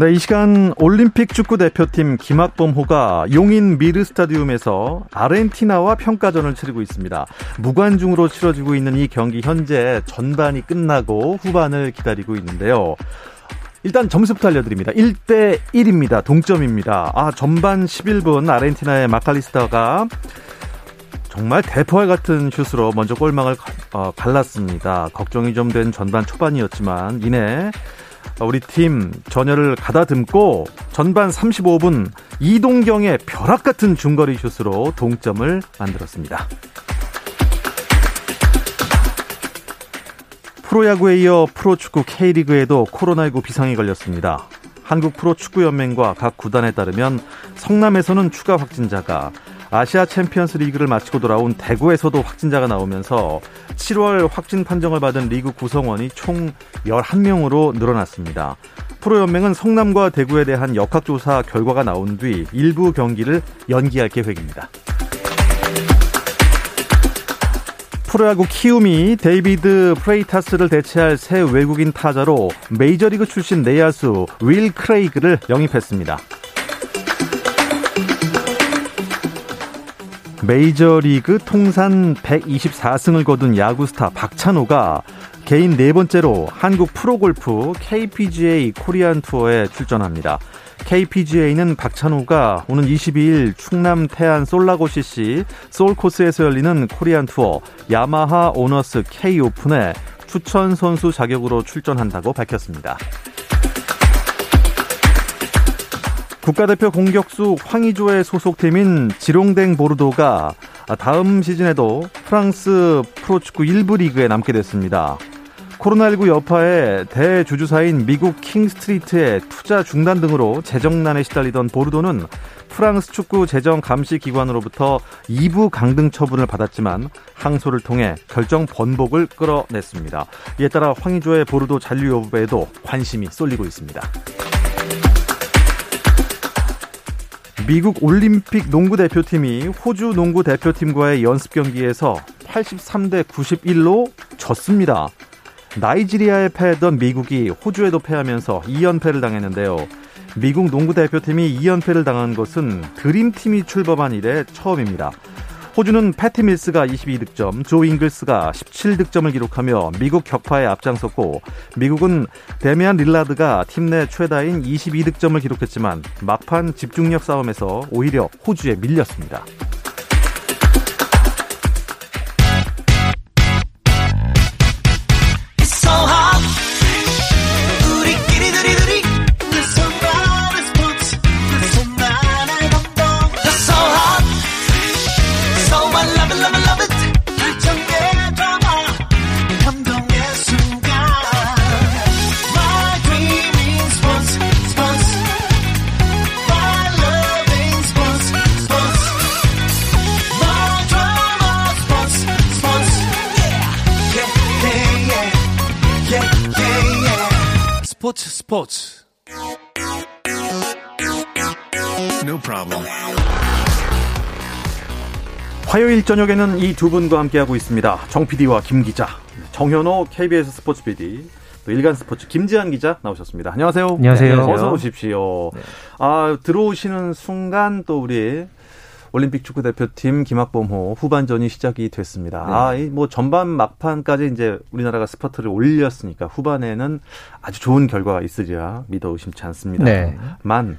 네, 이 시간 올림픽 축구 대표팀 김학범 호가 용인 미르 스타디움에서 아르헨티나와 평가전을 치르고 있습니다. 무관중으로 치러지고 있는 이 경기 현재 전반이 끝나고 후반을 기다리고 있는데요. 일단 점수부터 알려드립니다. 1대 1입니다. 동점입니다. 아, 전반 11분 아르헨티나의 마칼리스타가 정말 대포알 같은 슛으로 먼저 골망을 어, 갈랐습니다. 걱정이 좀 된 전반 초반이었지만 이내 우리 팀 전열을 가다듬고 전반 35분 이동경의 벼락 같은 중거리 슛으로 동점을 만들었습니다. 프로야구에 이어 프로축구 K리그에도 코로나19 비상이 걸렸습니다. 한국 프로축구연맹과 각 구단에 따르면 성남에서는 추가 확진자가 아시아 챔피언스 리그를 마치고 돌아온 대구에서도 확진자가 나오면서 7월 확진 판정을 받은 리그 구성원이 총 11명으로 늘어났습니다. 프로연맹은 성남과 대구에 대한 역학조사 결과가 나온 뒤 일부 경기를 연기할 계획입니다. 프로야구 키움이 데이비드 프레이타스를 대체할 새 외국인 타자로 메이저리그 출신 내야수 윌 크레이그를 영입했습니다. 메이저리그 통산 124승을 거둔 야구 스타 박찬호가 개인 네 번째로 한국 프로골프 KPGA 코리안 투어에 출전합니다. KPGA는 박찬호가 오는 22일 충남 태안 솔라고 CC 솔코스에서 열리는 코리안 투어 야마하 오너스 K 오픈에 추천 선수 자격으로 출전한다고 밝혔습니다. 국가대표 공격수 황의조의 소속팀인 지롱댕 보르도가 다음 시즌에도 프랑스 프로축구 1부 리그에 남게 됐습니다. 코로나19 여파에 대주주사인 미국 킹스트리트의 투자 중단 등으로 재정난에 시달리던 보르도는 프랑스 축구 재정 감시 기관으로부터 2부 강등 처분을 받았지만 항소를 통해 결정 번복을 끌어냈습니다. 이에 따라 황의조의 보르도 잔류 여부에도 관심이 쏠리고 있습니다. 미국 올림픽 농구 대표팀이 호주 농구 대표팀과의 연습 경기에서 83대 91로 졌습니다. 나이지리아에 패했던 미국이 호주에도 패하면서 2연패를 당했는데요. 미국 농구 대표팀이 2연패를 당한 것은 드림팀이 출범한 이래 처음입니다. 호주는 패티 밀스가 22득점, 조 잉글스가 17득점을 기록하며 미국 격파에 앞장섰고 미국은 데미안 릴라드가 팀 내 최다인 22득점을 기록했지만 막판 집중력 싸움에서 오히려 호주에 밀렸습니다. 스포츠 No problem. 화요일 저녁에는 이 두 분과 함께하고 있습니다. 정 PD와 김 기자, 정현호 KBS 스포츠 PD, 또 일간 스포츠 김지한 기자 나오셨습니다. 안녕하세요. 안녕하세요. 네, 어서 오십시오. 네. 아 들어오시는 순간 또 우리 올림픽 축구 대표팀 김학범호 후반전이 시작이 됐습니다. 네. 아, 이 뭐 전반 막판까지 이제 우리나라가 스퍼트를 올렸으니까 후반에는 아주 좋은 결과가 있으리라 믿어 의심치 않습니다. 네. 만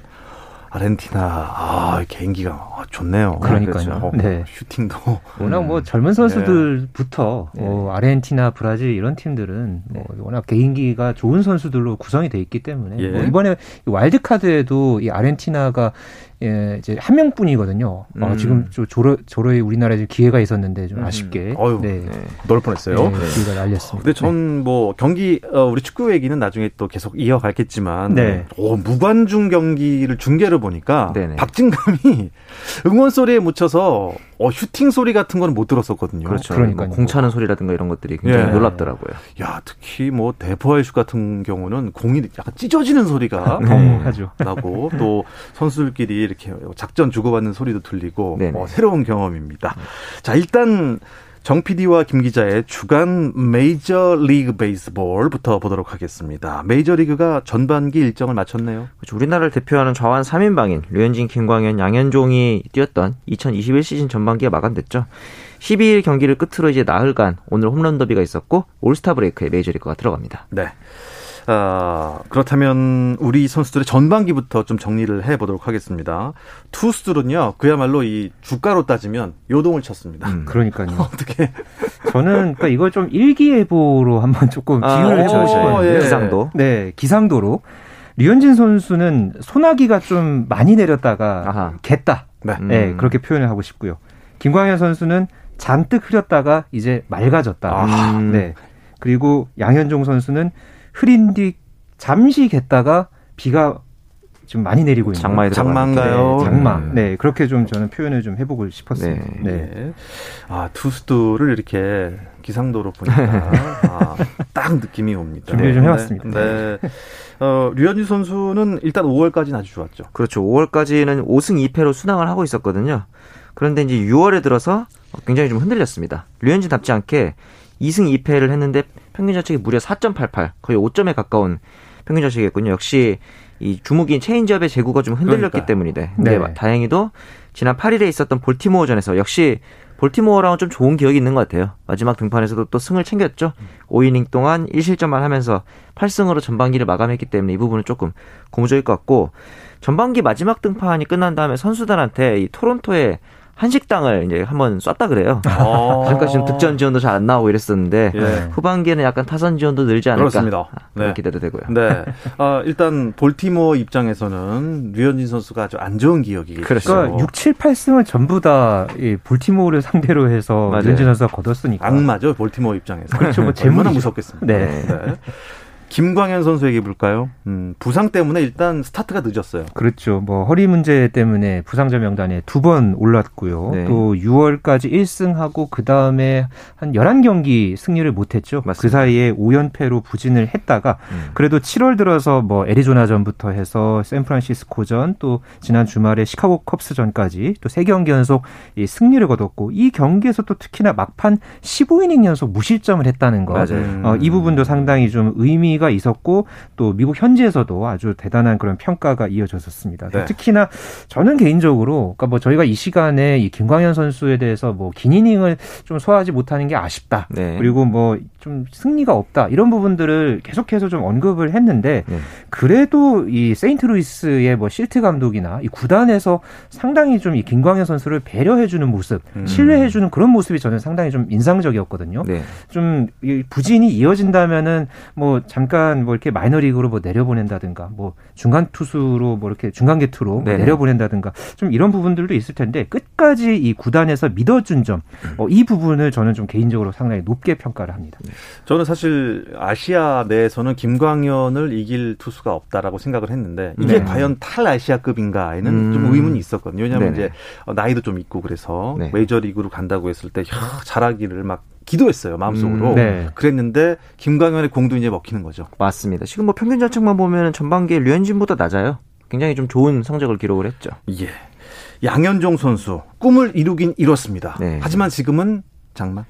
아르헨티나 아 개인기가 아, 좋네요. 그러니까요. 그렇죠. 네. 슈팅도 워낙 뭐 젊은 선수들부터 네. 뭐 아르헨티나, 브라질 이런 팀들은 뭐 네. 워낙 개인기가 좋은 선수들로 구성이 돼 있기 때문에 예. 뭐 이번에 와일드 카드에도 이 아르헨티나가 예, 이제 한 명뿐이거든요. 어, 음. 어, 지금 좀 조로 조로에 우리나라에 좀 기회가 있었는데 좀 아쉽게 어휴, 네, 네. 넣을 뻔했어요. 네, 기회가 날렸습니다. 근데 전 뭐 경기 어, 우리 축구 얘기는 나중에 또 계속 이어가겠지만 네. 오, 무관중 경기를 중계를 보니까. 박진감이 응원 소리에 묻혀서 어, 슈팅 소리 같은 거는 못 들었었거든요. 그렇죠. 그러니까요. 뭐 공차는 소리라든가 이런 것들이 굉장히 예. 놀랍더라고요. 야 특히 뭐 대포알슛 같은 경우는 공이 약간 찢어지는 소리가 네. 너무하죠. 나고 또 선수들끼리 이렇게 작전 주고받는 소리도 들리고 네네. 어, 새로운 경험입니다. 자 일단 정 PD와 김 기자의 주간 메이저 리그 베이스볼부터 보도록 하겠습니다. 메이저 리그가 전반기 일정을 마쳤네요. 그렇죠. 우리나라를 대표하는 좌완 3인방인 류현진, 김광현, 양현종이 뛰었던 2021 시즌 전반기가 마감됐죠. 12일 경기를 끝으로 이제 나흘간 오늘 홈런 더비가 있었고 올스타 브레이크에 메이저 리그가 들어갑니다. 네. 아, 그렇다면 우리 선수들의 전반기부터 좀 정리를 해 보도록 하겠습니다. 투수들은요, 그야말로 이 주가로 따지면 요동을 쳤습니다. 음. 그러니까요. 어떻게 저는 그러니까 이걸 좀 일기예보로 한번 조금 아, 비유를 어, 해보고 싶었는데 예. 기상도. 네, 기상도로 류현진 선수는 소나기가 좀 많이 내렸다가 아하. 겠다. 네. 음. 네, 그렇게 표현을 하고 싶고요. 김광현 선수는 잔뜩 흐렸다가 이제 맑아졌다. 아. 네. 그리고 양현종 선수는 흐린 뒤 잠시 겠다가 비가 좀 많이 내리고 있는 장마에 장마인가요? 네, 장마. 음. 네, 그렇게 좀 저는 표현을 좀 해보고 싶었습니다. 네. 네. 네. 아, 투수들을 이렇게 기상도로 보니까 아, 딱 느낌이 옵니다. 준비를 좀 해왔습니다. 네. 네. 어, 류현진 선수는 일단 5월까지는 아주 좋았죠. 그렇죠. 5월까지는 5승 2패로 순항을 하고 있었거든요. 그런데 이제 6월에 들어서 굉장히 좀 흔들렸습니다. 류현진답지 않게 2승 2패를 했는데 평균 자책이 무려 4.88, 거의 5점에 가까운 평균 자책이었군요. 역시 이 주무기인 체인지업의 제구가 좀 흔들렸기 그러니까요. 때문인데 근데 네. 다행히도 지난 8일에 있었던 볼티모어전에서 역시 볼티모어랑은 좀 좋은 기억이 있는 것 같아요. 마지막 등판에서도 또 승을 챙겼죠. 5이닝 동안 1실점만 하면서 8승으로 전반기를 마감했기 때문에 이 부분은 조금 고무적일 것 같고 전반기 마지막 등판이 끝난 다음에 선수들한테 이 토론토의 한식당을 이제 한번 쐈다 그래요. 어. 지금까지 좀 득점 지원도 잘 안 나오고 이랬었는데 예. 후반기에는 약간 타선 지원도 늘지 않을까 그렇습니다. 그렇게 네. 기대도 되고요. 네. 아, 일단 볼티모어 입장에서는 류현진 선수가 아주 안 좋은 기억이 그렇죠. 그러니까 6, 7, 8승을 전부 다 이 볼티모어를 상대로 해서. 류현진 선수가 거뒀으니까. 악마죠 볼티모어 입장에서. 그렇죠. 뭐 얼마나 재물이죠. 무섭겠습니까. 네. 김광현 선수 얘기 볼까요? 음, 부상 때문에 일단 스타트가 늦었어요. 그렇죠. 뭐 허리 문제 때문에 부상자 명단에 두 번 올랐고요. 네. 또 6월까지 1승하고 그 다음에 한 11경기 승리를 못 했죠. 맞습니다. 그 사이에 5연패로 부진을 했다가 음. 그래도 7월 들어서 뭐 애리조나전부터 해서 샌프란시스코전 또 지난 주말에 시카고 컵스전까지 또 세 경기 연속 이 승리를 거뒀고 이 경기에서 또 특히나 막판 15이닝 연속 무실점을 했다는 거. 맞아요. 음. 어, 이 부분도 상당히 좀 의미가 있었고 또 미국 현지에서도 아주 대단한 그런 평가가 이어졌었습니다. 네. 특히나 저는 개인적으로 그러니까 뭐 저희가 이 시간에 이 김광현 선수에 대해서 뭐 긴 이닝을 좀 소화하지 못하는 게 아쉽다. 네. 그리고 뭐 좀 승리가 없다 이런 부분들을 계속해서 좀 언급을 했는데 네. 그래도 이 세인트루이스의 뭐 실트 감독이나 이 구단에서 상당히 좀 이 김광현 선수를 배려해주는 모습, 음. 신뢰해주는 그런 모습이 저는 상당히 좀 인상적이었거든요. 네. 좀이 부진이 이어진다면은 뭐 잠깐 뭐 이렇게 마이너리그로 뭐 내려보낸다든가 뭐 중간 투수로 뭐 이렇게 중간계 투로 뭐 네네. 내려보낸다든가 좀 이런 부분들도 있을 텐데 끝까지 이 구단에서 믿어준 점, 어, 이 부분을 저는 좀 개인적으로 상당히 높게 평가를 합니다. 저는 사실 아시아 내에서는 김광현을 이길 투수가 없다라고 생각을 했는데 이게 네. 과연 탈 아시아급인가에는 음. 좀 의문이 있었거든요. 왜냐하면 네네. 이제 어, 나이도 좀 있고 그래서 네. 메이저리그로 간다고 했을 때 야, 잘하기를 막 기도했어요 마음속으로. 음, 네. 그랬는데 김광현의 공도 이제 먹히는 거죠. 맞습니다. 지금 뭐 평균 자책만 보면 전반기에 류현진보다 낮아요. 굉장히 좀 좋은 성적을 기록을 했죠. 예. 양현종 선수 꿈을 이루긴 이뤘습니다. 네. 하지만 지금은 장마.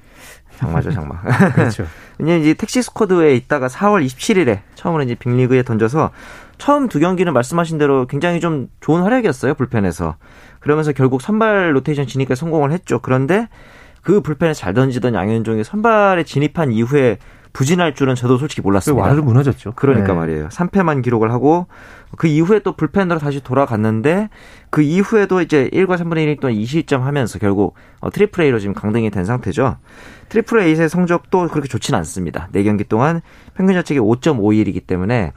장마죠, 장마. 그렇죠. 왜냐면 이제 택시 스쿼드에 있다가 4월 27일에 처음으로 이제 빅리그에 던져서 처음 두 경기는 말씀하신 대로 굉장히 좀 좋은 활약이었어요, 불펜에서. 그러면서 결국 선발 로테이션 진입에 성공을 했죠. 그런데 그 불펜에 잘 던지던 양현종이 선발에 진입한 이후에 부진할 줄은 저도 솔직히 그 몰랐습니다. 와르르 무너졌죠. 그러니까 네. 말이에요. 3패만 기록을 하고 그 이후에 또 불펜으로 다시 돌아갔는데 그 이후에도 이제 1과 3분의 1이닝 동안 2실점 하면서 결국 어, 트리플 A로 지금 강등이 된 상태죠. 트리플 A의 성적도 그렇게 좋지는 않습니다. 4경기 동안 평균 자책이 5.51이기 때문에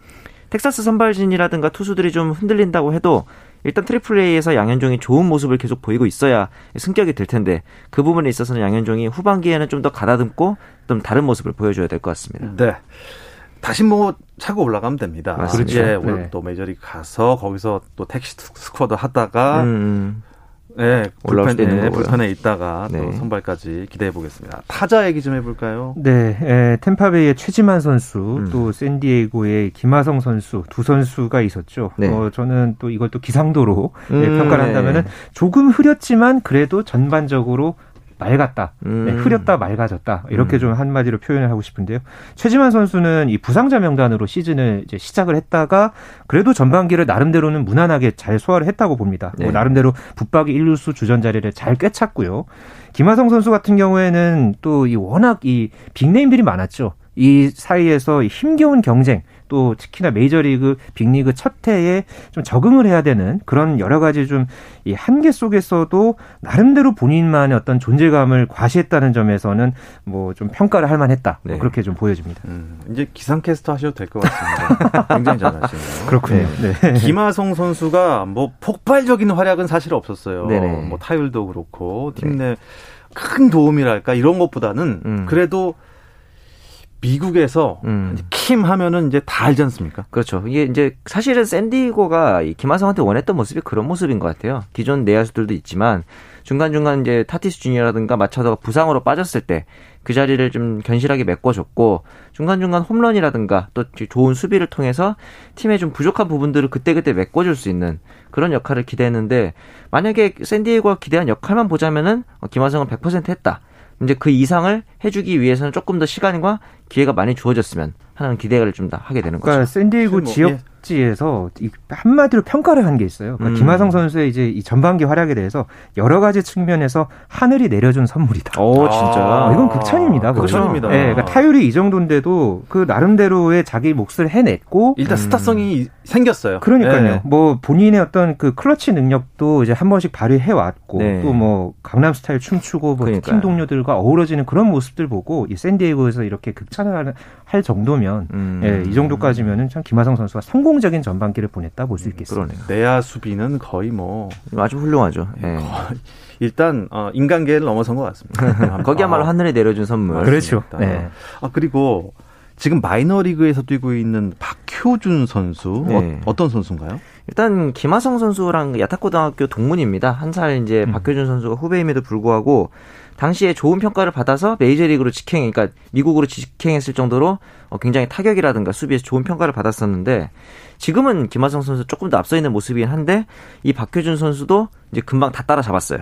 텍사스 선발진이라든가 투수들이 좀 흔들린다고 해도 일단 트리플 A에서 양현종이 좋은 모습을 계속 보이고 있어야 승격이 될 텐데 그 부분에 있어서는 양현종이 후반기에는 좀 더 가다듬고 좀 다른 모습을 보여줘야 될 것 같습니다. 네. 다시 뭐 차고 올라가면 됩니다. 맞습니다. 이제 네. 올- 또 메이저리그 가서 거기서 또 택시 스쿼드 하다가 음, 예, 올라올 수도 불펜, 있는 예, 거고요. 불펜에 있다가 또 네. 선발까지 기대해 보겠습니다. 타자 얘기 좀 해볼까요? 네, 에, 템파베이의 최지만 선수, 음. 또 샌디에이고의 김하성 선수 두 선수가 있었죠. 네. 어, 저는 또 이걸 또 기상도로 예, 음, 평가를 네. 한다면은 조금 흐렸지만 그래도 전반적으로 맑았다. 음. 네, 흐렸다 맑아졌다. 이렇게 음. 좀 한마디로 표현을 하고 싶은데요. 최지만 선수는 이 부상자 명단으로 시즌을 이제 시작을 했다가 그래도 전반기를 나름대로는 무난하게 잘 소화를 했다고 봅니다. 네. 뭐 나름대로 붙박이 1루수 주전 자리를 잘 꿰찼고요. 김하성 선수 같은 경우에는 또 이 워낙 이 빅네임들이 많았죠. 이 사이에서 이 힘겨운 경쟁 또 특히나 메이저리그 빅리그 첫 해에 좀 적응을 해야 되는 그런 여러 가지 좀 이 한계 속에서도 나름대로 본인만의 어떤 존재감을 과시했다는 점에서는 뭐 좀 평가를 할 만했다. 뭐 네. 그렇게 좀 보여집니다. 음, 이제 기상캐스터 하셔도 될 것 같습니다. 굉장히 잘하시네요. 그렇군요. 네. 김하성 선수가 뭐 폭발적인 활약은 사실 없었어요. 네네. 뭐 타율도 그렇고 팀 내 큰 도움이랄까 이런 것보다는 음. 그래도 미국에서 음. 킴 하면은 이제 다 알지 않습니까? 그렇죠. 이게 이제 사실은 샌디고가 이 김하성한테 원했던 모습이 그런 모습인 것 같아요. 기존 내야수들도 있지만 중간중간 이제 타티스 주니어라든가 마차도가 부상으로 빠졌을 때 그 자리를 좀 견실하게 메꿔줬고 중간중간 홈런이라든가 또 좋은 수비를 통해서 팀의 좀 부족한 부분들을 그때그때 메꿔줄 수 있는 그런 역할을 기대했는데 만약에 샌디에고가 기대한 역할만 보자면은 어, 김하성은 100% 했다. 이제 그 이상을 해주기 위해서는 조금 더 시간과 기회가 많이 주어졌으면 하는 기대를 좀 더 하게 되는 거죠. 그러니까 샌디에이고 뭐, 지역지에서 이 한마디로 평가를 한 게 있어요. 그러니까 음. 김하성 선수의 이제 이 전반기 활약에 대해서 여러 가지 측면에서 하늘이 내려준 선물이다. 오, 진짜. 아, 이건 극찬입니다. 극찬입니다. 예, 그러니까 타율이 이 정도인데도 그 나름대로의 자기 몫을 해냈고 일단 음. 스타성이 생겼어요. 그러니까요. 네. 뭐 본인의 어떤 그 클러치 능력도 이제 한 번씩 발휘해 왔고 네. 또뭐 강남 스타일 춤추고 뭐. 팀 동료들과 어우러지는 그런 모습들 보고 이 샌디에고에서 이렇게 극찬 을 하는- 할 정도면 음. 예, 이 정도까지면은 참 김하성 선수가 성공적인 전반기를 보냈다 볼 수 있겠습니다. 그러네요. 내야 수비는 거의 뭐 아주 훌륭하죠. 예. 일단 어, 인간계를 넘어선 것 같습니다. 거기야말로 아, 하늘에 내려준 선물. 그렇죠. 맞습니다. 네. 아 그리고 지금 마이너리그에서 뛰고 있는 박효준 선수 네. 어, 떤 선수인가요? 일단 김하성 선수랑 야타고등학교 동문입니다. 한 살 이제 음. 박효준 선수가 후배임에도 불구하고 당시에 좋은 평가를 받아서 메이저리그로 직행, 그러니까 미국으로 직행했을 정도로 어, 굉장히 타격이라든가 수비에서 좋은 평가를 받았었는데 지금은 김하성 선수 조금 더 앞서 있는 모습이긴 한데 이 박효준 선수도 이제 금방 다 따라잡았어요.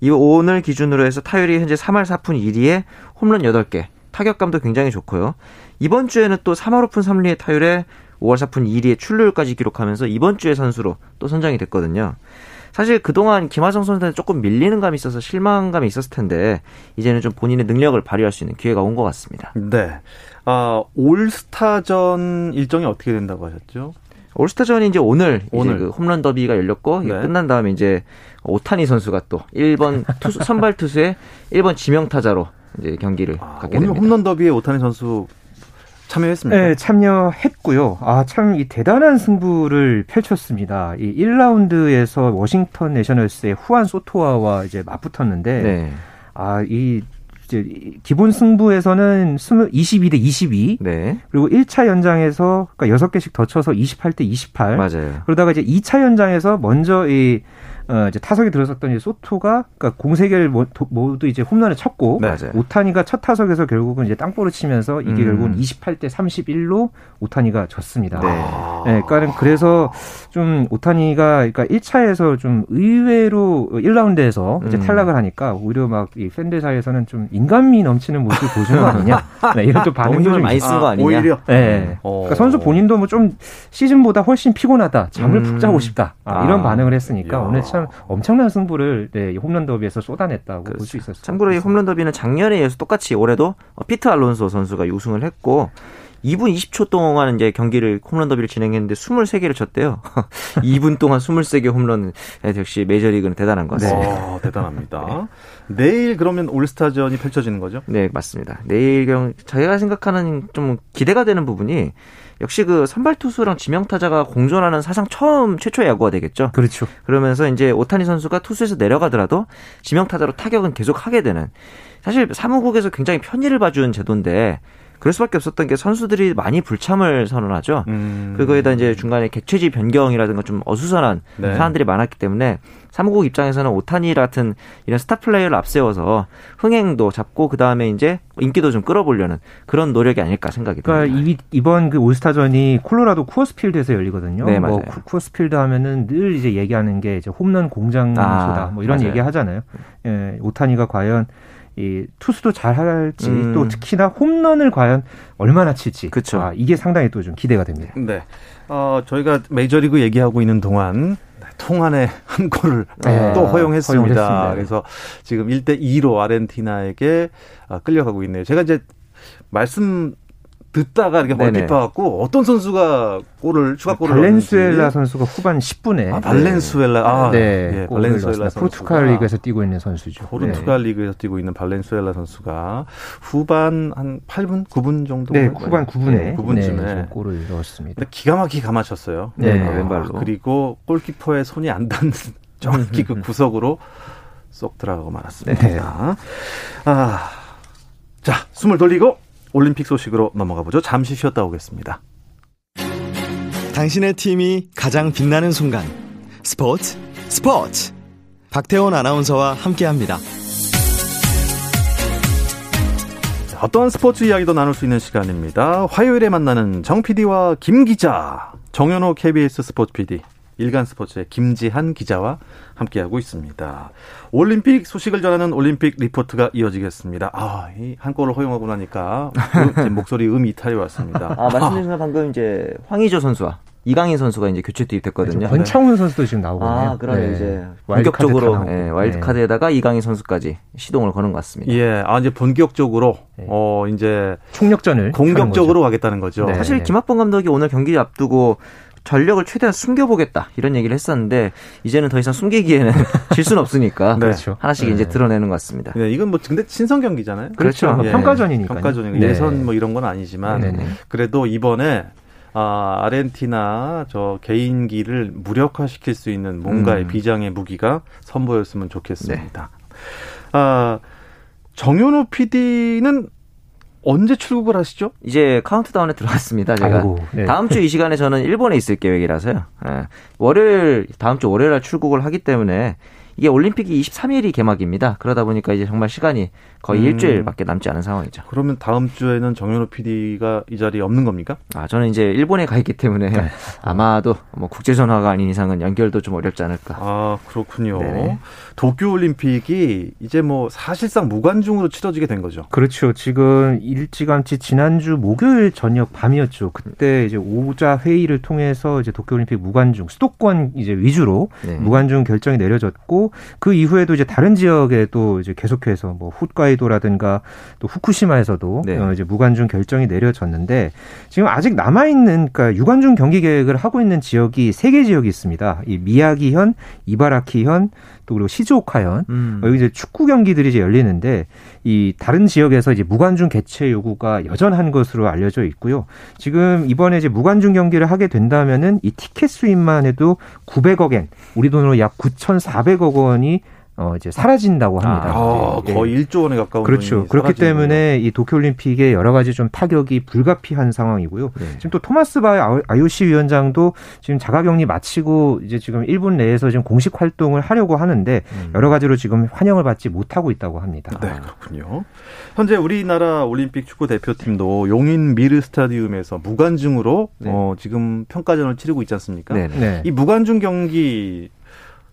이 오늘 기준으로 해서 타율이 현재 3할 4푼 1리에 홈런 8개, 타격감도 굉장히 좋고요. 이번 주에는 또 3할 오픈 3리의 타율에 5월 4푼 2리의 출루율까지 기록하면서 이번 주의 선수로 또 선정이 됐거든요. 사실 그동안 김하성 선수한테 조금 밀리는 감이 있어서 실망감이 있었을 텐데 이제는 좀 본인의 능력을 발휘할 수 있는 기회가 온 것 같습니다. 네. 아, 올스타전 일정이 어떻게 된다고 하셨죠? 올스타전이 이제 오늘, 오늘. 이제 그 홈런 더비가 열렸고 네. 끝난 다음에 이제 오타니 선수가 또 1번 투수 선발 투수의 1번 지명 타자로 이제 경기를 아, 갖게 오늘 됩니다. 홈런 더비에 오타니 선수 참여했습니까? 네, 참여했고요. 아, 참 이 대단한 승부를 펼쳤습니다. 이 1라운드에서 워싱턴 내셔널스의 후안 소토아와 이제 맞붙었는데 네. 아, 이 이제 이 기본 승부에서는 22대 22 네. 그리고 1차 연장에서 그러니까 6개씩 더 쳐서 28대 28 맞아요. 그러다가 이제 2차 연장에서 먼저 이 어, 이제 타석에 들어섰던 이 소토가 그러니까 공세 개를 모- 도- 모두 이제 홈런을 쳤고 네, 맞아요. 오타니가 첫 타석에서 결국은 이제 땅볼을 치면서 이게 음. 결국은 28대 31로 오타니가 졌습니다. 네. 아. 네, 그러니까 그래서 좀 오타니가 그러니까 1차에서 좀 의외로 1라운드에서 이제 음. 탈락을 하니까 오히려 막 이 팬들 사이에서는 좀 인간미 넘치는 모습을 보여준 거 아니냐? 네, 이런 또 너무 반응도 좀 많이 있어요. 쓴거 아, 아니냐? 오히려 네. 어. 그러니까 선수 본인도 뭐 좀 시즌보다 훨씬 피곤하다. 잠을 음. 푹 자고 싶다. 아, 이런 아. 반응을 했으니까 야. 오늘 참 엄청난 승부를 네, 이 홈런 더비에서 쏟아냈다고 볼수 있었어요. 참고로 이 홈런 더비는 작년에 이어서 똑같이 올해도 어, 피트 알론소 선수가 우승을 했고 2분 20초 동안 이제 경기를 홈런 더비를 진행했는데 23개를 쳤대요. 2분 동안 23개 홈런 역시 메이저리그는 대단한 것 같습니다. 네. 대단합니다. 내일 그러면 올스타전이 펼쳐지는 거죠? 네, 맞습니다. 내일 경 저희가 생각하는 좀 기대가 되는 부분이 역시 그 선발 투수랑 지명 타자가 공존하는 사상 처음 최초의 야구가 되겠죠. 그렇죠. 그러면서 이제 오타니 선수가 투수에서 내려가더라도 지명 타자로 타격은 계속 하게 되는 사실 사무국에서 굉장히 편의를 봐준 제도인데 그럴 수밖에 없었던 게 선수들이 많이 불참을 선언하죠. 음. 그거에다 이제 중간에 개최지 변경이라든가 좀 어수선한 네. 사안들이 많았기 때문에 사무국 입장에서는 오타니 같은 이런 스타 플레이어를 앞세워서 흥행도 잡고 그 다음에 이제 인기도 좀 끌어보려는 그런 노력이 아닐까 생각이 듭니다. 그러니까 이번 그 올스타전이 콜로라도 쿠어스필드에서 열리거든요. 네, 맞아요. 뭐 쿠어스필드 하면은 늘 이제 얘기하는 게 이제 홈런 공장소다 아, 뭐 이런 맞아요. 얘기 하잖아요. 예, 오타니가 과연 이 투수도 잘 할지 음. 또 특히나 홈런을 과연 얼마나 칠지. 그렇죠. 아, 이게 상당히 또 좀 기대가 됩니다. 네. 어, 저희가 메이저리그 얘기하고 있는 동안 통안에 한 골을 네. 또 허용했습니다. 허용했습니다. 그래서 지금 1대 2로 아르헨티나에게 아, 끌려가고 있네요. 제가 이제 말씀 듣다가 이렇게 멀티파갖고 어떤 선수가 골을 추가 골을 발렌수엘라 선수가 후반 10분에 아, 발렌수엘라 아, 네, 네 발렌수엘라 포르투갈 리그에서 뛰고 있는 선수죠. 포르투갈 네. 리그에서 뛰고 있는 발렌수엘라 선수가 후반 한 8분 9분 정도 네, 후반 9분에 네, 9분쯤에 네, 골을 넣었습니다. 기가 막히게 감아쳤어요. 네, 아, 왼발로. 그리고 골키퍼의 손이 안 닿는 정확히 그 구석으로 쏙 들어가고 말았습니다. 네. 아. 자, 숨을 돌리고 올림픽 소식으로 넘어가 보죠. 잠시 쉬었다 오겠습니다. 당신의 팀이 가장 빛나는 순간. 스포츠, 스포츠. 박태원 아나운서와 함께 합니다. 어떤 스포츠 이야기도 나눌 수 있는 시간입니다. 화요일에 만나는 정 PD와 김 기자, 정현호 KBS 스포츠 PD, 일간 스포츠의 김지한 기자와 함께하고 있습니다. 올림픽 소식을 전하는 올림픽 리포트가 이어지겠습니다. 아, 이한 골을 허용하고 나니까 목소리 음이 이탈이 왔습니다. 아, 말씀드린 아. 방금 이제 황의조 선수와 이강인 선수가 이제 교체 투입됐거든요. 권창훈 네. 선수도 지금 나오거든요. 아, 그러네 네. 이제 본격적으로 네, 와일드카드에다가 네. 이강인 선수까지 시동을 거는 것 같습니다. 예, 아 이제 본격적으로 네. 어 이제 총력전을 공격적으로 가겠다는 거죠. 네. 사실 김학범 감독이 오늘 경기 앞두고 전력을 최대한 숨겨보겠다 이런 얘기를 했었는데 이제는 더 이상 숨기기에는 질 수는 없으니까 네. 그렇죠. 하나씩 네. 이제 드러내는 것 같습니다. 네, 이건 뭐 근데 친선 경기잖아요. 그렇죠. 그렇죠. 예. 평가전이니까. 평가전 네. 예선 뭐 이런 건 아니지만 네, 네, 그래도 이번에 아, 아르헨티나 저 개인기를 무력화시킬 수 있는 뭔가의 음. 비장의 무기가 선보였으면 좋겠습니다. 아, 정현호 PD는 언제 출국을 하시죠? 이제 카운트다운에 들어갔습니다. 제가 아이고, 네. 다음 주 이 시간에 저는 일본에 있을 계획이라서요. 네. 월요일 다음 주 월요일 날 출국을 하기 때문에 이게 올림픽이 23일이 개막입니다. 그러다 보니까 이제 정말 시간이 거의 음. 일주일밖에 남지 않은 상황이죠. 그러면 다음 주에는 정현호 PD가 이 자리에 없는 겁니까? 아, 저는 이제 일본에 가 있기 때문에 네. 아마도 뭐 국제 전화가 아닌 이상은 연결도 좀 어렵지 않을까. 아, 그렇군요. 네 도쿄 올림픽이 이제 뭐 사실상 무관중으로 치러지게 된 거죠. 그렇죠. 지금 일찌감치 지난주 목요일 저녁 밤이었죠. 그때 이제 오자 회의를 통해서 이제 도쿄 올림픽 무관중 수도권 이제 위주로 네. 무관중 결정이 내려졌고 그 이후에도 이제 다른 지역에 또 이제 계속해서 뭐 홋카이도라든가 또 후쿠시마에서도 네. 어 이제 무관중 결정이 내려졌는데 지금 아직 남아 있는 그러니까 유관중 경기 계획을 하고 있는 지역이 세 개 지역이 있습니다. 이 미야기현, 이바라키현, 또 그리고 시즈오카현 음. 여기 이제 축구 경기들이 이제 열리는데 이 다른 지역에서 이제 무관중 개최 요구가 여전한 것으로 알려져 있고요. 지금 이번에 이제 무관중 경기를 하게 된다면은 이 티켓 수입만 해도 900억 엔 우리 돈으로 약 9,400억 원이 어 이제 사라진다고 합니다. 아, 네. 거의 1조 원에 가까운 그렇죠. 그렇기 때문에 이 도쿄올림픽에 여러 가지 좀 타격이 불가피한 상황이고요. 네. 지금 또 토마스 바 IOC 위원장도 지금 자가격리 마치고 이제 지금 일본 내에서 지금 공식 활동을 하려고 하는데 음. 여러 가지로 지금 환영을 받지 못하고 있다고 합니다. 네, 그렇군요. 현재 우리나라 올림픽 축구 대표팀도 용인 미르 스타디움에서 무관중으로 네. 어, 지금 평가전을 치르고 있지 않습니까? 네. 네. 이 무관중 경기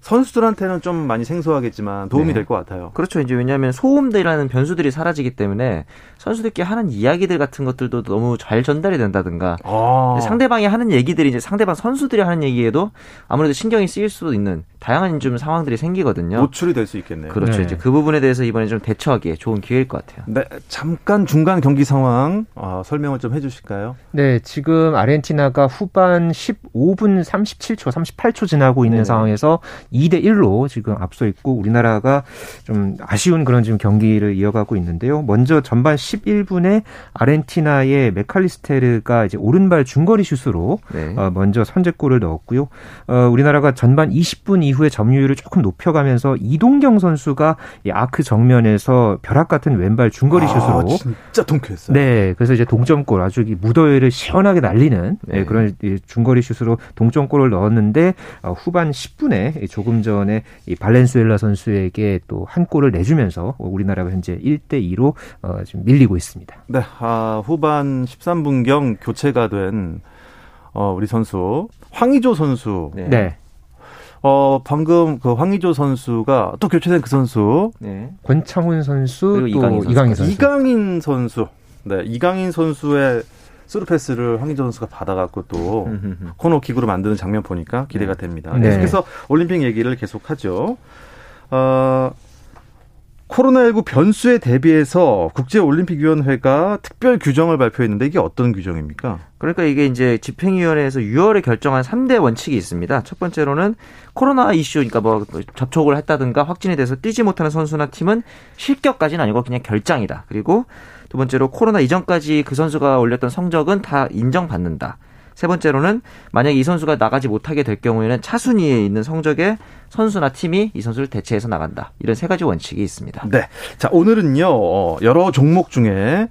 선수들한테는 좀 많이 생소하겠지만 도움이 네. 될것 같아요. 그렇죠. 이제 왜냐하면 소음들이라는 변수들이 사라지기 때문에 선수들끼리 하는 이야기들 같은 것들도 너무 잘 전달이 된다든가 아. 상대방이 하는 얘기들이 이제 상대방 선수들이 하는 얘기에도 아무래도 신경이 쓰일 수도 있는 다양한 좀 상황들이 생기거든요. 노출이 될 수 있겠네요. 그렇죠. 네. 이제 그 부분에 대해서 이번에 좀 대처하기에 좋은 기회일 것 같아요. 네, 잠깐 중간 경기 상황 어, 설명을 좀 해주실까요? 네, 지금 아르헨티나가 후반 15분 37초, 38초 지나고 있는 네네. 상황에서 2대 1로 지금 앞서 있고 우리나라가 좀 아쉬운 그런 지금 경기를 이어가고 있는데요. 먼저 전반 11분에 아르헨티나의 메칼리스테르가 이제 오른발 중거리 슛으로 네. 어, 먼저 선제골을 넣었고요. 어, 우리나라가 전반 20분 이후에 점유율을 조금 높여가면서 이동경 선수가 이 아크 정면에서 벼락 같은 왼발 중거리 슛으로 아, 진짜 통쾌했어요. 네, 그래서 이제 동점골 아주 이 무더위를 시원하게 날리는 네, 네. 그런 이 중거리 슛으로 동점골을 넣었는데 어, 후반 10분에 조금 전에 이 발렌수엘라 선수에게 또 한 골을 내주면서 우리나라가 현재 1대 2로 어, 지금 밀리고 있습니다. 네, 아, 후반 13분경 교체가 된 어, 우리 선수 황의조 선수. 네. 네. 어, 방금 그 황의조 선수가 또 교체된 그 선수 네. 권창훈 선수 그리고 또 이강인 선수. 이강인 선수. 이강인 선수. 네, 이강인 선수의 스루 패스를 황의조 선수가 받아갖고 또 코너킥으로 만드는 장면 보니까 기대가 됩니다. 네. 계속해서 올림픽 얘기를 계속하죠. 어, 코로나19 변수에 대비해서 국제올림픽위원회가 특별 규정을 발표했는데 이게 어떤 규정입니까? 그러니까 이게 이제 집행위원회에서 6월에 결정한 3대 원칙이 있습니다. 첫 번째로는 코로나 이슈, 그러니까 뭐 접촉을 했다든가 확진이 돼서 뛰지 못하는 선수나 팀은 실격까지는 아니고 그냥 결장이다. 그리고 두 번째로 코로나 이전까지 그 선수가 올렸던 성적은 다 인정받는다. 세 번째로는 만약에 이 선수가 나가지 못하게 될 경우에는 차순위에 있는 성적에 선수나 팀이 이 선수를 대체해서 나간다. 이런 세 가지 원칙이 있습니다. 네. 자, 오늘은요, 어, 여러 종목 중에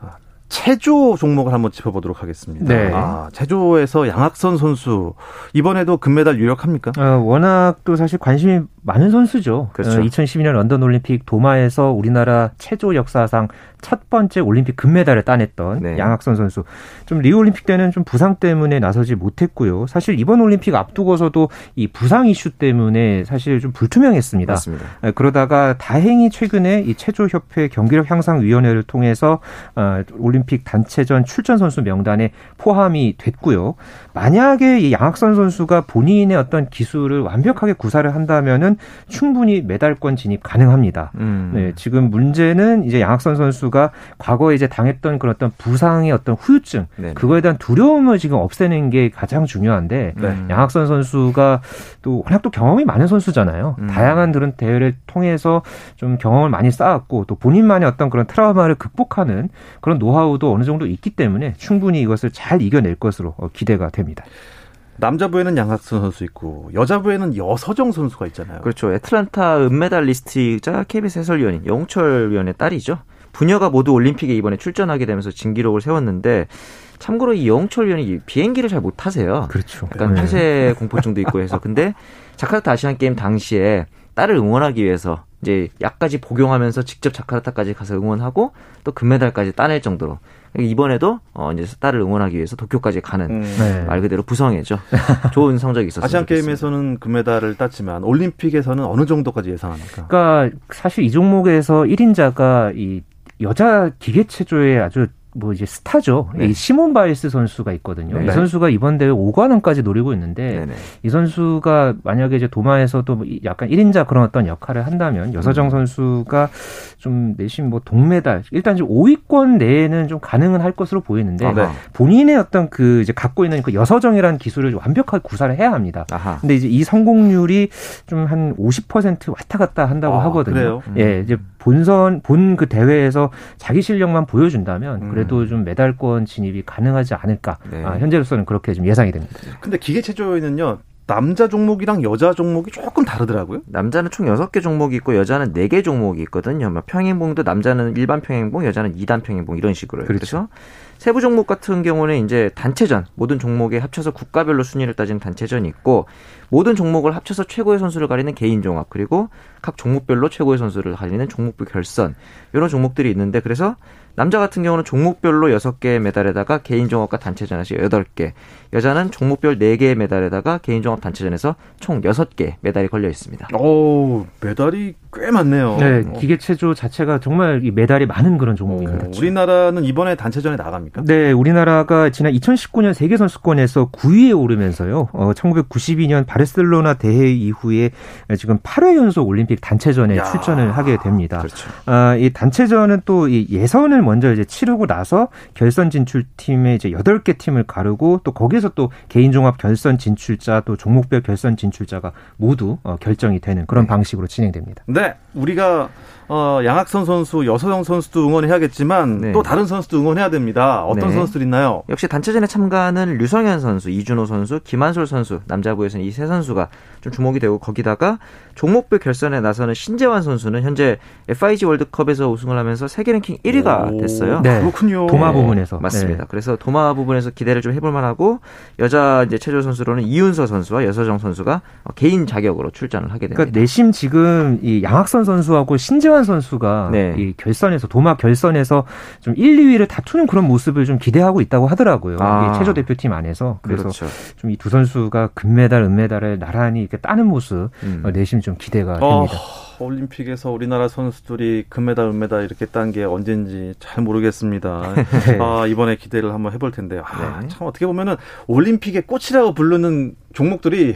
아, 체조 종목을 한번 짚어보도록 하겠습니다. 네. 아, 체조에서 양학선 선수, 이번에도 금메달 유력합니까? 어, 워낙 또 사실 관심이 많은 선수죠. 그렇죠. 어, 2012년 런던 올림픽 도마에서 우리나라 체조 역사상 첫 번째 올림픽 금메달을 따냈던 네. 양학선 선수. 좀 리우 올림픽 때는 좀 부상 때문에 나서지 못했고요. 사실 이번 올림픽 앞두고서도 이 부상 이슈 때문에 사실 좀 불투명했습니다. 맞습니다. 에, 그러다가 다행히 최근에 이 체조협회 경기력 향상 위원회를 통해서 어, 올림픽 단체전 출전 선수 명단에 포함이 됐고요. 만약에 이 양학선 선수가 본인의 어떤 기술을 완벽하게 구사를 한다면은 충분히 메달권 진입 가능합니다. 음. 네, 지금 문제는 이제 양학선 선수 가 과거에 이제 당했던 그런 어떤 부상의 어떤 후유증, 네. 그거에 대한 두려움을 지금 없애는 게 가장 중요한데 네. 양학선 선수가 또 워낙 또 경험이 많은 선수잖아요. 음. 다양한 그런 대회를 통해서 좀 경험을 많이 쌓았고 또 본인만의 어떤 그런 트라우마를 극복하는 그런 노하우도 어느 정도 있기 때문에 충분히 이것을 잘 이겨낼 것으로 어, 기대가 됩니다. 남자부에는 양학선 선수 있고, 여자부에는 여서정 선수가 있잖아요. 그렇죠. 애틀란타 은메달리스트이자 KBS 해설위원인 영철 위원의 딸이죠. 부녀가 모두 올림픽에 이번에 출전하게 되면서 진기록을 세웠는데 참고로 이 영철 위원이 비행기를 잘 못 타세요. 그렇죠. 약간 폐쇄 공포증도 있고 해서 근데 자카르타 아시안 게임 당시에 딸을 응원하기 위해서 이제 약까지 복용하면서 직접 자카르타까지 가서 응원하고 또 금메달까지 따낼 정도로 이번에도 어 이제 딸을 응원하기 위해서 도쿄까지 가는 음. 네. 말 그대로 부성애죠. 좋은 성적이 있었어요. 아시안 게임에서는 금메달을 땄지만 올림픽에서는 어느 정도까지 예상합니까? 그러니까 사실 이 종목에서 1인자가 이 여자 기계체조의 아주 뭐 이제 스타죠. 네. 이 시몬 바일스 선수가 있거든요. 네. 이 선수가 이번 대회 5관왕까지 노리고 있는데 네네. 이 선수가 만약에 이제 도마에서도 뭐 이- 약간 1인자 그런 어떤 역할을 한다면 여서정 선수가 좀 내심 뭐 동메달 일단 지금 5위권 내에는 좀 가능은 할 것으로 보이는데 아, 네. 본인의 어떤 그 이제 갖고 있는 그 여서정이라는 기술을 완벽하게 구사를 해야 합니다. 아하. 근데 이제 이 성공률이 좀 한 50% 왔다 갔다 한다고 아, 하거든요. 그래요? 예, 이제 본선 본 그 대회에서 자기 실력만 보여준다면 음. 그래도 좀 메달권 진입이 가능하지 않을까. 네. 아, 현재로서는 그렇게 좀 예상이 됩니다. 근데 기계 체조에는요, 남자 종목이랑 여자 종목이 조금 다르더라고요. 남자는 총 6개 종목이 있고 여자는 4개 종목이 있거든요. 뭐 평행봉도 남자는 일반 평행봉, 여자는 2단 평행봉 이런 식으로요. 그렇죠. 그래서 세부 종목 같은 경우는 이제 단체전 모든 종목에 합쳐서 국가별로 순위를 따지는 단체전이 있고 모든 종목을 합쳐서 최고의 선수를 가리는 개인 종합 그리고 각 종목별로 최고의 선수를 가리는 종목별 결선 이런 종목들이 있는데 그래서 남자 같은 경우는 종목별로 6개의 메달에다가 개인 종합과 단체전에서 8개, 여자는 종목별 4개의 메달에다가 개인 종합 단체전에서 총 6개 메달이 걸려 있습니다. 오, 메달이 꽤 많네요. 네, 기계 체조 자체가 정말 메달이 많은 그런 종목입니다. 오, 우리나라는 이번에 단체전에 나갑니까? 네, 우리나라가 지난 2019년 세계 선수권에서 9위에 오르면서요. 어, 1992년 바르셀로나 대회 이후에 지금 8회 연속 올림픽 단체전에 야, 출전을 하게 됩니다. 그렇죠. 아, 이 단체전은 또 이 예선을 먼저 이제 치르고 나서 결선 진출 팀의 이제 8개 팀을 가르고 또 거기에서 또 개인 종합 결선 진출자 또 종목별 결선 진출자가 모두 어, 결정이 되는 그런 네. 방식으로 진행됩니다. 네. that. 우리가 어, 양학선 선수, 여서영 선수도 응원해야겠지만 네. 또 다른 선수도 응원해야 됩니다. 어떤 네. 선수들 있나요? 역시 단체전에 참가하는 류성현 선수, 이준호 선수, 김한솔 선수, 남자부에서는 이 세 선수가 좀 주목이 되고 거기다가 종목별 결선에 나서는 신재환 선수는 현재 FIG 월드컵에서 우승을 하면서 세계 랭킹 1위가 됐어요. 네. 그렇군요. 도마 부분에서 맞습니다. 네. 그래서 도마 부분에서 기대를 좀 해볼 만하고 여자 이제 체조 선수로는 이윤서 선수와 여서정 선수가 개인 자격으로 출전을 하게 됩니다. 그러니까 내심 지금 이 양학선 선수하고 신재환 선수가 네. 이 결선에서 도마 결선에서 좀 1, 2위를 다투는 그런 모습을 좀 기대하고 있다고 하더라고요. 아. 체조 대표팀 안에서 그래서 그렇죠. 좀이 두 선수가 금메달, 은메달을 나란히 이렇게 따는 모습 음. 어, 내심 좀 기대가 어. 됩니다. 올림픽에서 우리나라 선수들이 금메달, 은메달 이렇게 딴 게 언젠지 잘 모르겠습니다. 네. 아, 이번에 기대를 한번 해볼 텐데요. 아, 네. 참 어떻게 보면은 올림픽의 꽃이라고 부르는 종목들이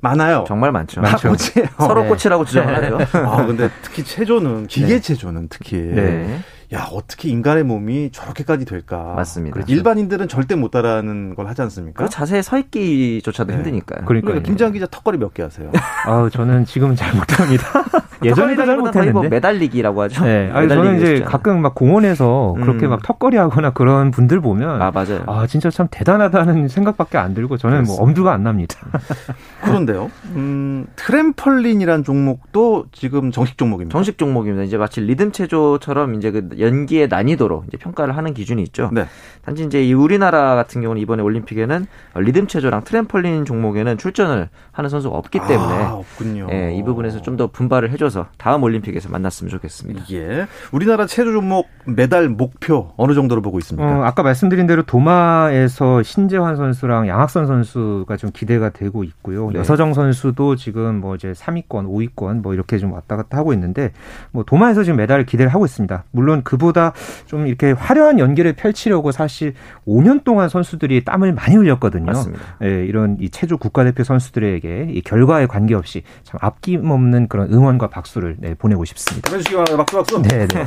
많아요. 정말 많죠. 많죠. 꽃이에요. 서로 네. 꽃이라고 주장하죠. 아, 근데 특히 체조는 기계 네. 체조는 특히 네. 야 어떻게 인간의 몸이 저렇게까지 될까? 맞습니다. 그렇죠. 일반인들은 절대 못 따라하는 걸 하지 않습니까? 그 자세에 서 있기조차도 네. 힘드니까요. 그러니까, 김장 기자 턱걸이 몇 개 하세요? 아 저는 지금은 잘 못합니다. 예전에도 잘 못했는데 뭐 매달리기라고 하죠. 네, 아니, 저는 이제 가끔 막 공원에서 음. 그렇게 막 턱걸이 하거나 그런 분들 보면 아 맞아요. 아 진짜 참 대단하다는 생각밖에 안 들고 저는 뭐 그렇습니다. 뭐 엄두가 안 납니다. 그런데요, 음, 트램펄린이란 종목도 지금 정식 종목입니다. 정식 종목입니다. 이제 마치 리듬 체조처럼 이제 그 연기의 난이도로 이제 평가를 하는 기준이 있죠. 네. 단지 이제 이 우리나라 같은 경우는 이번에 올림픽에는 리듬 체조랑 트램펄린 종목에는 출전을 하는 선수가 없기 때문에 아, 없군요. 예, 이 부분에서 좀 더 분발을 해줘서 다음 올림픽에서 만났으면 좋겠습니다. 예. 우리나라 체조 종목 메달 목표 어느 정도로 보고 있습니까? 어, 아까 말씀드린 대로 도마에서 신재환 선수랑 양학선 선수가 좀 기대가 되고 있고요. 네. 여서정 선수도 지금 뭐 이제 3위권, 5위권 뭐 이렇게 좀 왔다 갔다 하고 있는데 뭐 도마에서 지금 메달을 기대를 하고 있습니다. 물론 그보다 좀 이렇게 화려한 연기를 펼치려고 사실 5년 동안 선수들이 땀을 많이 흘렸거든요. 맞습니다. 예, 이런 이 체조 국가대표 선수들에게 이 결과에 관계없이 참 아낌없는 그런 응원과 박수를 네, 보내고 싶습니다. 해주시기 바랍니다. 박수 박수. 네, 네.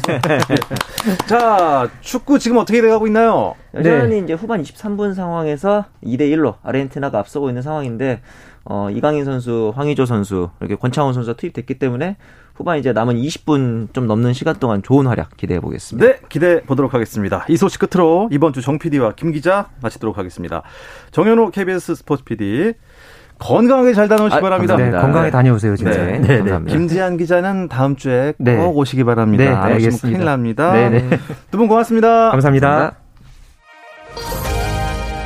자, 축구 지금 어떻게 돼가고 있나요? 여전히 네. 이제 후반 23분 상황에서 2대 1로 아르헨티나가 앞서고 있는 상황인데 어, 이강인 선수, 황의조 선수, 이렇게 권창훈 선수가 투입됐기 때문에 후반 이제 남은 20분 좀 넘는 시간 동안 좋은 활약 기대해 보겠습니다. 네, 기대해 보도록 하겠습니다. 이 소식 끝으로 이번 주 정 PD와 김 기자 마치도록 하겠습니다. 정현호 KBS 스포츠 PD 건강하게 잘 다녀오시기 아, 바랍니다. 네, 건강히 다녀오세요, 진짜. 네, 네, 네. 김지한 기자는 다음 주에 네. 꼭 오시기 바랍니다. 네, 안 오시면 큰일 납니다. 네, 네. 두 분 고맙습니다. 감사합니다. 감사합니다.